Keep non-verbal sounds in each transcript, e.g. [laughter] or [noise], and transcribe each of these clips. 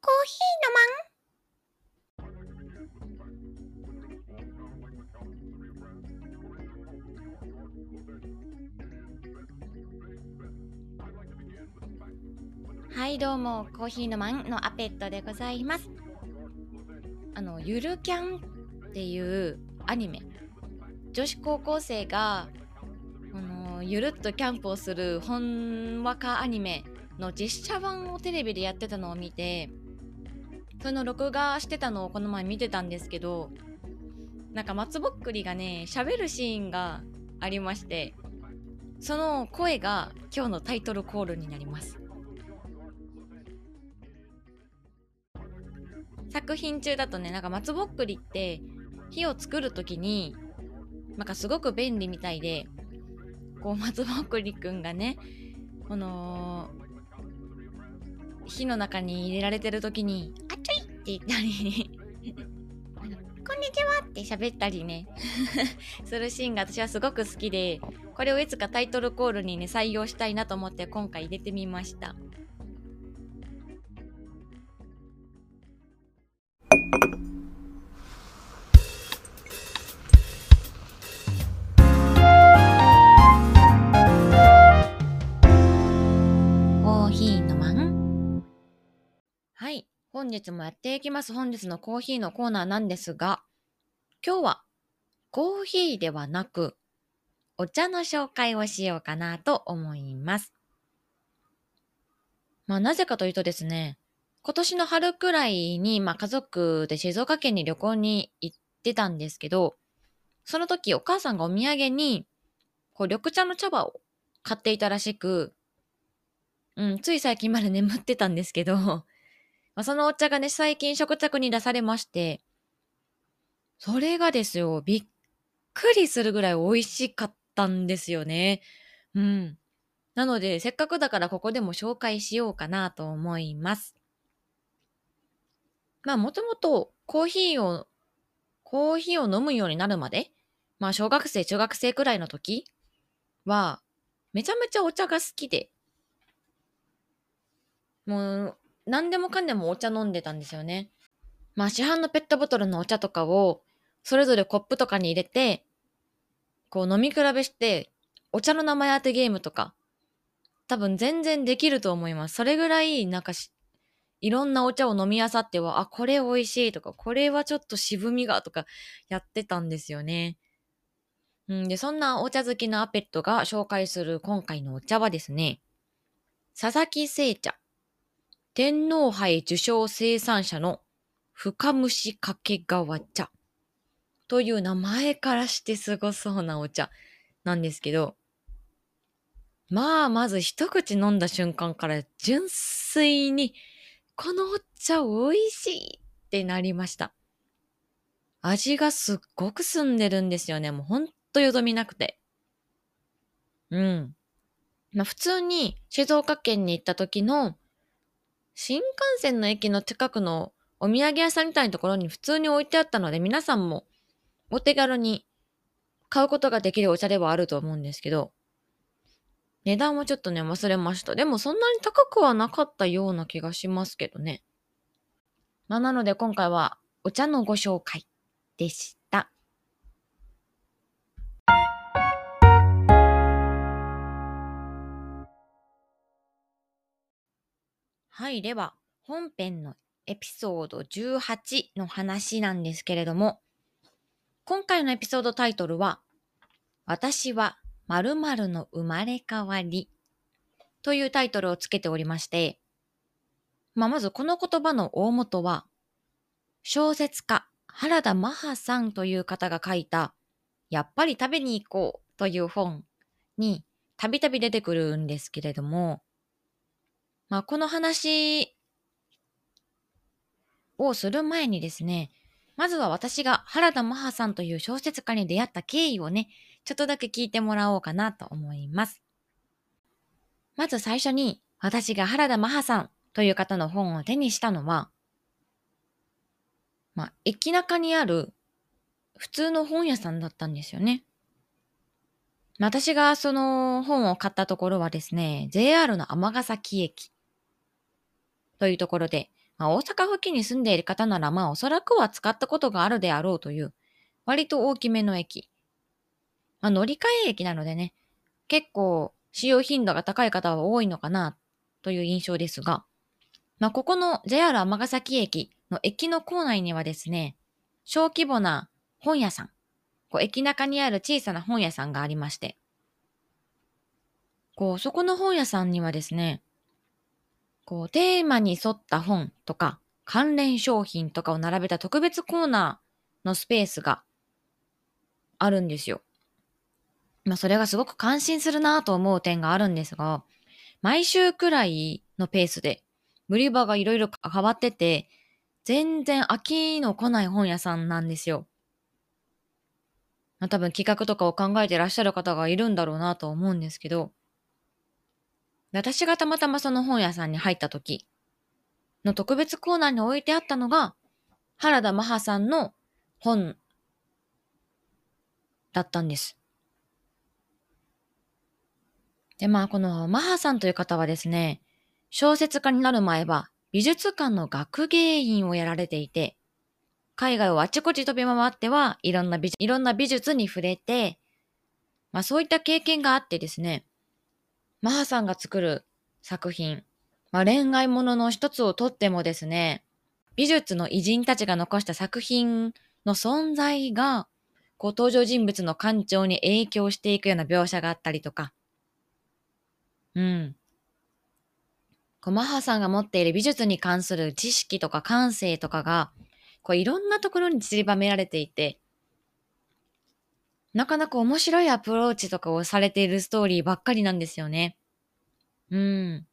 コーヒーのはいどうもコーヒーのマンのアペットでございます。あのゆるキャンっていうアニメ。女子高校生があのゆるっとキャンプをするほんわかアニメの実写版をテレビでやってたのを見てその録画してたのをこの前見てたんですけどなんか松ぼっくりがね喋るシーンがありましてその声が今日のタイトルコールになります作品中だとねなんか松ぼっくりって火を作る時になんかすごく便利みたいでこう松ぼっくりくんがねこの火の中に入れられてる時に「!」って言ったり。こんにちは。って喋ったりね。[laughs] するシーンが私はすごく好きでこれをいつかタイトルコールにね採用したいなと思って今回入れてみました。本日もやっていきます本日のコーヒーのコーナーなんですが今日はコーヒーではなくお茶の紹介をしようかなと思います。まあなぜかというとですね、今年の春くらいに、まあ、家族で静岡県に旅行に行ってたんですけど、その時お母さんがお土産にこう緑茶の茶葉を買っていたらしく、うん、つい最近まで眠ってたんですけど、まあ、そのお茶がね、最近食卓に出されまして、それがですよ、びっくりするぐらい美味しかったんですよね。うん。なので、せっかくだからここでも紹介しようかなと思います。まあ、もともとコーヒーを、コーヒーを飲むようになるまで、まあ、小学生、中学生くらいの時は、めちゃめちゃお茶が好きで、もう、何でもかんでもお茶飲んでたんですよね。まあ、市販のペットボトルのお茶とかを、それぞれコップとかに入れて、こう飲み比べして、お茶の名前当てゲームとか、多分全然できると思います。それぐらい、なんかし、いろんなお茶を飲み漁っては、あ、これ美味しいとか、これはちょっと渋みがとかやってたんですよね。うん、で、そんなお茶好きなアペットが紹介する今回のお茶はですね、佐々木製茶、天皇杯受賞生産者の深蒸し掛川茶という名前からしてすごそうなお茶なんですけど、まあ、まず一口飲んだ瞬間から純粋に、このお茶美味しいってなりました。味がすっごく澄んでるんですよね。もうほんとよどみなくて。うん。まあ普通に静岡県に行った時の新幹線の駅の近くのお土産屋さんみたいなところに普通に置いてあったので皆さんもお手軽に買うことができるお茶ではあると思うんですけど、値段はちょっとね、忘れました。でもそんなに高くはなかったような気がしますけどね。まあなので今回はお茶のご紹介でしはい、では本編のエピソード18の話なんですけれども、今回のエピソードタイトルは、私は〇〇の生まれ変わりというタイトルをつけておりまして、まあ、まずこの言葉の大元は、小説家原田マハさんという方が書いた、やっぱり食べに行こうという本にたびたび出てくるんですけれども、まあ、この話をする前にですね、まずは私が原田マハさんという小説家に出会った経緯をね、ちょっとだけ聞いてもらおうかなと思います。まず最初に私が原田マハさんという方の本を手にしたのは、まあ、駅中にある普通の本屋さんだったんですよね。私がその本を買ったところはですね、JR の尼崎駅というところで、まあ、大阪付近に住んでいる方なら、まあ、おそらくは使ったことがあるであろうという、割と大きめの駅。まあ、乗り換え駅なのでね、結構使用頻度が高い方は多いのかなという印象ですが、まあ、ここの JR 尼崎駅の駅の構内にはですね、小規模な本屋さん、こう駅中にある小さな本屋さんがありまして、こう、そこの本屋さんにはですね、こう、テーマに沿った本とか、関連商品とかを並べた特別コーナーのスペースがあるんですよ。まあ、それがすごく感心するなと思う点があるんですが、毎週くらいのペースで、売り場がいろいろ変わってて、全然飽きの来ない本屋さんなんですよ。まあ、多分企画とかを考えてらっしゃる方がいるんだろうなと思うんですけど、私がたまたまその本屋さんに入った時の特別コーナーに置いてあったのが、原田マハさんの本だったんです。で、まあ、このマハさんという方はですね、小説家になる前は美術館の学芸員をやられていて、海外をあちこち飛び回ってはいろんな美いろんな美術に触れて、まあそういった経験があってですね、マハさんが作る作品、まあ、恋愛ものの一つをとってもですね、美術の偉人たちが残した作品の存在が、こう登場人物の感情に影響していくような描写があったりとか、うん。こうマハさんが持っている美術に関する知識とか感性とかが、こういろんなところに散りばめられていて、なかなか面白いアプローチとかをされているストーリーばっかりなんですよね。うん。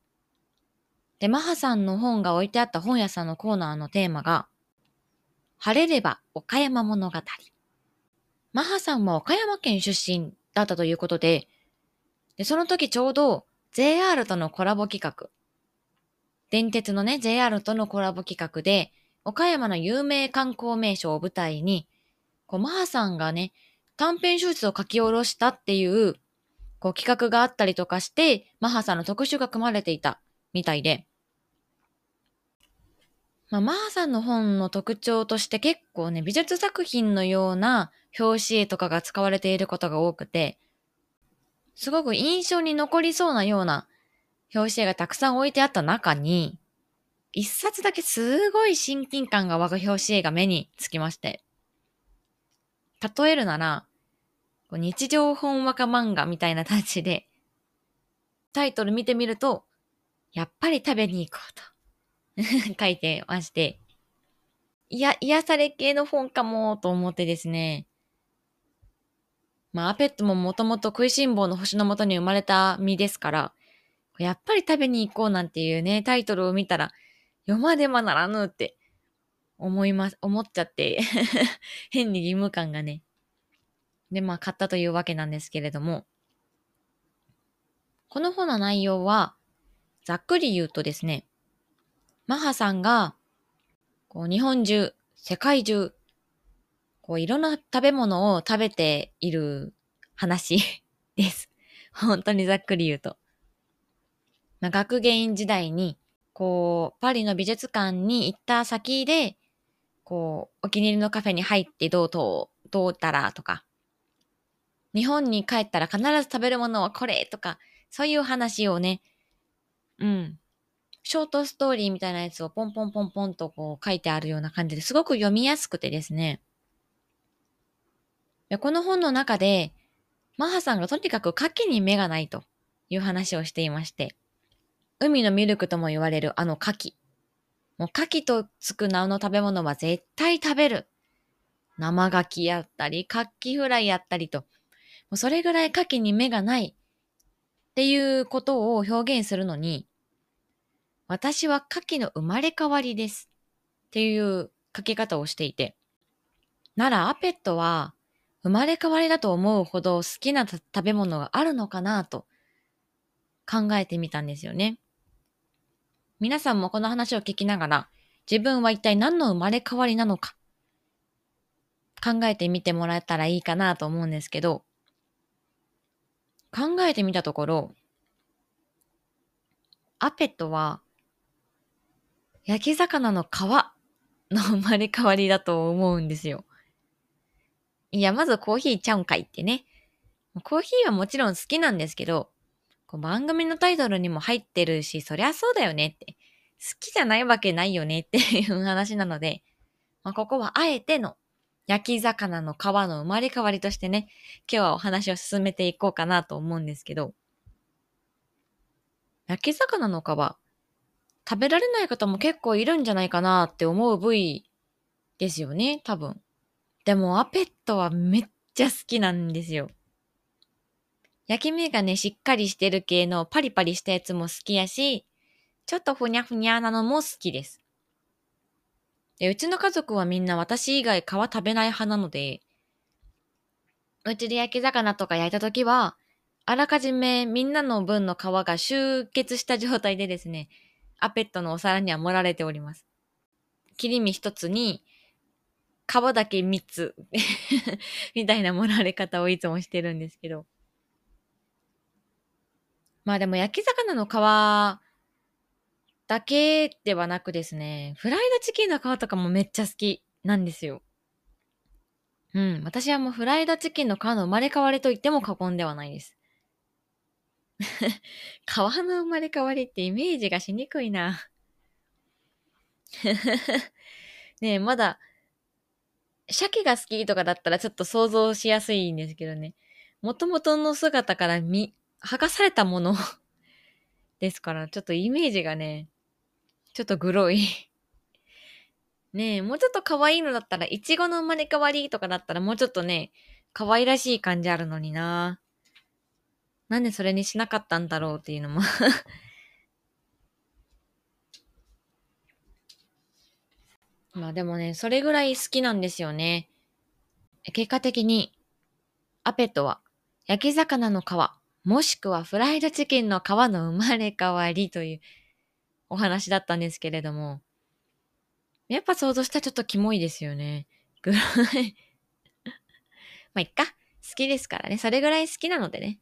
で、マハさんの本が置いてあった本屋さんのコーナーのテーマが、晴れれば岡山物語。マハさんは岡山県出身だったということで、で、その時ちょうど JR とのコラボ企画、電鉄のね、JR とのコラボ企画で、岡山の有名観光名所を舞台に、こう、マハさんがね、短編小説を書き下ろしたっていう、こう企画があったりとかして、マハさんの特集が組まれていたみたいで、まあ、マハさんの本の特徴として結構ね、美術作品のような表紙絵とかが使われていることが多くて、すごく印象に残りそうなような表紙絵がたくさん置いてあった中に、一冊だけすごい親近感が湧く表紙絵が目につきまして。例えるなら、日常本和歌漫画みたいなタッチで、タイトル見てみると、やっぱり食べに行こうと [laughs] 書いてまして、いや、癒され系の本かもと思ってですね。まあ、アペットももともと食いしん坊の星のもとに生まれた身ですから、やっぱり食べに行こうなんていうね、タイトルを見たら、読まねばならぬって思います、思っちゃって [laughs] 変に義務感がね。で、まあ、買ったというわけなんですけれども、この本の内容は、ざっくり言うとですね、マハさんが、こう、日本中、世界中、こう、いろんな食べ物を食べている話 [laughs] です。本当にざっくり言うと。まあ、学芸員時代に、こう、パリの美術館に行った先で、こう、お気に入りのカフェに入ってどうと、どうたらとか、日本に帰ったら必ず食べるものはこれとか、そういう話をね、うん。ショートストーリーみたいなやつをポンポンポンポンとこう書いてあるような感じですごく読みやすくてですね。この本の中で、マハさんがとにかく牡蠣に目がないという話をしていまして、海のミルクとも言われるあの牡蠣。もう牡蠣とつく名の食べ物は絶対食べる。生牡蠣やったり、牡蠣フライやったりと、もうそれぐらい牡蠣に目がないっていうことを表現するのに、私は牡蠣の生まれ変わりですっていう書き方をしていて、ならアペットは生まれ変わりだと思うほど好きな食べ物があるのかなと考えてみたんですよね。皆さんもこの話を聞きながら、自分は一体何の生まれ変わりなのか、考えてみてもらえたらいいかなと思うんですけど、考えてみたところ、アペットは、焼き魚の皮の生まれ変わりだと思うんですよ。いや、まずコーヒーちゃうんかいってね。コーヒーはもちろん好きなんですけど、こう番組のタイトルにも入ってるし、そりゃそうだよねって。好きじゃないわけないよねって [laughs] いう話なので、まあ、ここはあえての焼き魚の皮の生まれ変わりとしてね、今日はお話を進めていこうかなと思うんですけど、焼き魚の皮、食べられない方も結構いるんじゃないかなって思う部位ですよね、多分。でもアペットはめっちゃ好きなんですよ。焼き目がね、しっかりしてる系のパリパリしたやつも好きやし、ちょっとふにゃふにゃなのも好きです。で、うちの家族はみんな私以外皮食べない派なので、うちで焼き魚とか焼いた時は、あらかじめみんなの分の皮が集結した状態でですね、アペットのお皿には盛られております。切り身一つに、皮だけ三つ [laughs] みたいな盛られ方をいつもしてるんですけど。まあでも焼き魚の皮だけではなくですね、フライドチキンの皮とかもめっちゃ好きなんですよ。うん。私はもうフライドチキンの皮の生まれ変わりと言っても過言ではないです。[laughs] 皮の生まれ変わりってイメージがしにくいな。[laughs] ねえ、まだ、鮭が好きとかだったらちょっと想像しやすいんですけどね。もともとの姿から見、剥がされたもの [laughs] ですから、ちょっとイメージがね、ちょっとグロい [laughs] ねえ、もうちょっと可愛いのだったら、いちごの生まれ変わりとかだったらもうちょっとね、可愛らしい感じあるのにな。なんでそれにしなかったんだろうっていうのも [laughs] まあでもね、それぐらい好きなんですよね。結果的に、アペットは焼き魚の皮、もしくはフライドチキンの皮の生まれ変わりというお話だったんですけれども、やっぱ想像したらちょっとキモいですよね。ぐらい [laughs] まあ、いっか。好きですからね。それぐらい好きなのでね。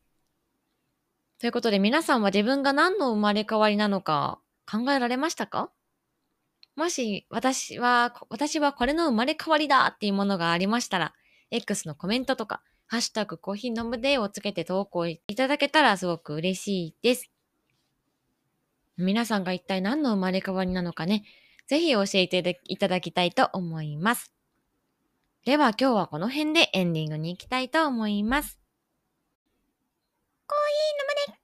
ということで皆さんは自分が何の生まれ変わりなのか考えられましたか？もし私は、私はこれの生まれ変わりだっていうものがありましたら、X のコメントとか、ハッシュタグコーヒー飲むでをつけて投稿いただけたらすごく嬉しいです。皆さんが一体何の生まれ変わりなのかね、ぜひ教えていただきたいと思います。では今日はこの辺でエンディングに行きたいと思います。コーヒー飲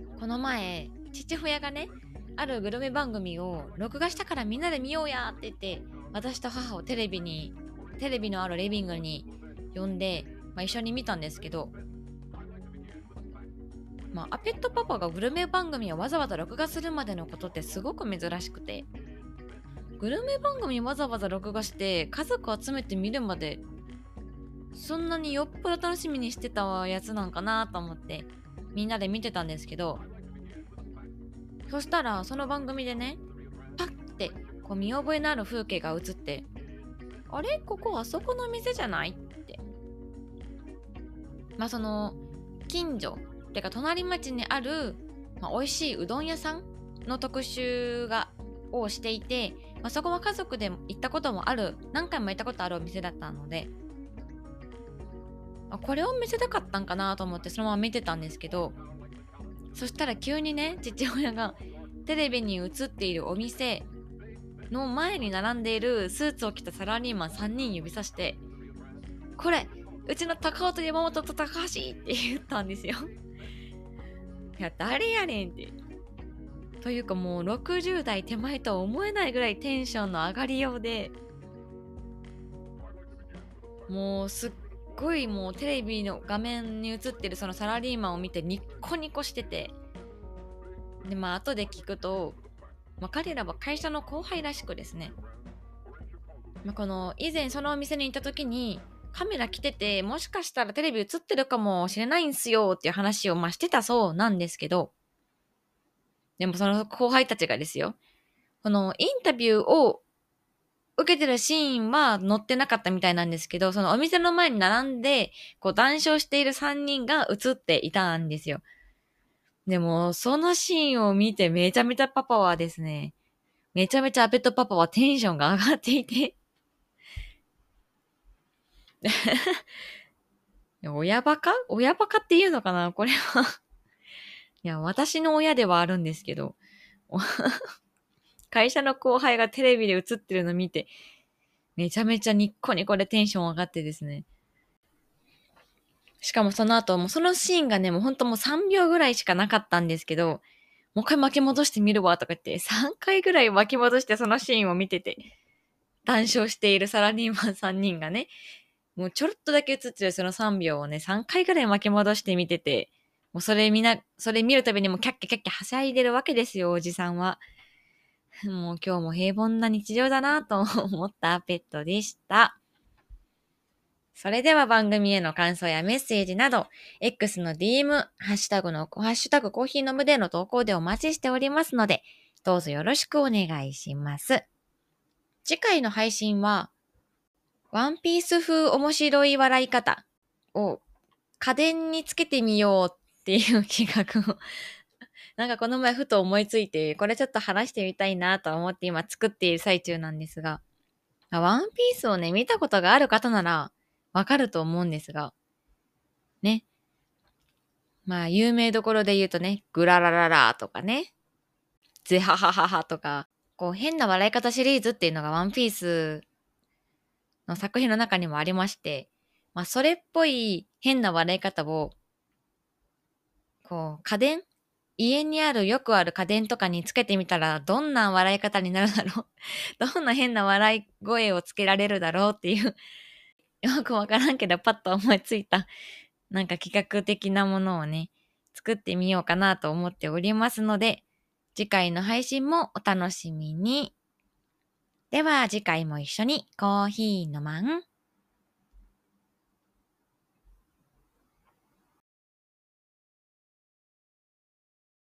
むねこの前、父親がね、あるグルメ番組を録画したからみんなで見ようやって言って私と母をテレビにテレビのあるリビングに呼んで、まあ、一緒に見たんですけどまあ、アペットパパがグルメ番組をわざわざ録画するまでのことってすごく珍しくてグルメ番組わざわざ録画して家族集めて見るまでそんなによっぽど楽しみにしてたやつなんかなと思ってみんなで見てたんですけどそしたらその番組でねパッてこう見覚えのある風景が映ってあれ？ここあそこの店じゃない？って。まあその近所てか隣町にある、まあ、美味しいうどん屋さんの特集がをしていて、まあ、そこは家族で行ったこともある何回も行ったことあるお店だったのでこれを見せたかったんかなと思ってそのまま見てたんですけどそしたら急にね父親がテレビに映っているお店の前に並んでいるスーツを着たサラリーマン3人指さして「これうちの高尾と山本と高橋!」って言ったんですよ。[laughs] いや誰やねんって。というかもう60代手前とは思えないぐらいテンションの上がりようでもうすっごいもうテレビの画面に映ってるそのサラリーマンを見てニッコニコしてて。でまあ後で聞くと、まあ、彼らは会社の後輩らしくですね、まあ、この以前そのお店に行った時にカメラ来ててもしかしたらテレビ映ってるかもしれないんすよっていう話をまあしてたそうなんですけど。でもその後輩たちがですよ。このインタビューを受けてるシーンは載ってなかったみたいなんですけど、そのお店の前に並んで、こう談笑している3人が映っていたんですよ。でも、そのシーンを見てめちゃめちゃパパはですね、めちゃめちゃアペットパパはテンションが上がっていて。[laughs] 親バカ？親バカっていうのかな？これは。いや、私の親ではあるんですけど、会社の後輩がテレビで映ってるの見て、めちゃめちゃニッコニコでテンション上がってですね。しかもその後、もうそのシーンがね、もうほんともう3秒ぐらいしかなかったんですけど、もう一回巻き戻してみるわとか言って、3回ぐらい巻き戻してそのシーンを見てて、談笑しているサラリーマン3人がね、もうちょろっとだけ映ってるその3秒をね、3回ぐらい巻き戻して見てて、もうそれみな、それ見るたびにもキャッキャキャッキャはしゃいでるわけですよ、おじさんは。[laughs] もう今日も平凡な日常だなと思ったペットでした。それでは番組への感想やメッセージなど、X の DM、ハッシュタグの、ハッシュタグコーヒー飲むでの投稿でお待ちしておりますので、どうぞよろしくお願いします。次回の配信は、ワンピース風面白い笑い方を家電につけてみようっていう企画をなんかこの前ふと思いついて、これちょっと話してみたいなと思って今作っている最中なんですが、ワンピースをね、見たことがある方ならわかると思うんですが、ね。まあ、有名どころで言うとね、グララララとかね、ゼハハハハとか、こう変な笑い方シリーズっていうのがワンピースの作品の中にもありまして、まあ、それっぽい変な笑い方を、こう、家電家にあるよくある家電とかにつけてみたらどんな笑い方になるだろう [laughs] どんな変な笑い声をつけられるだろうっていう [laughs] よくわからんけどパッと思いついたなんか企画的なものをね、作ってみようかなと思っておりますので、次回の配信もお楽しみに。では次回も一緒にコーヒーのまん？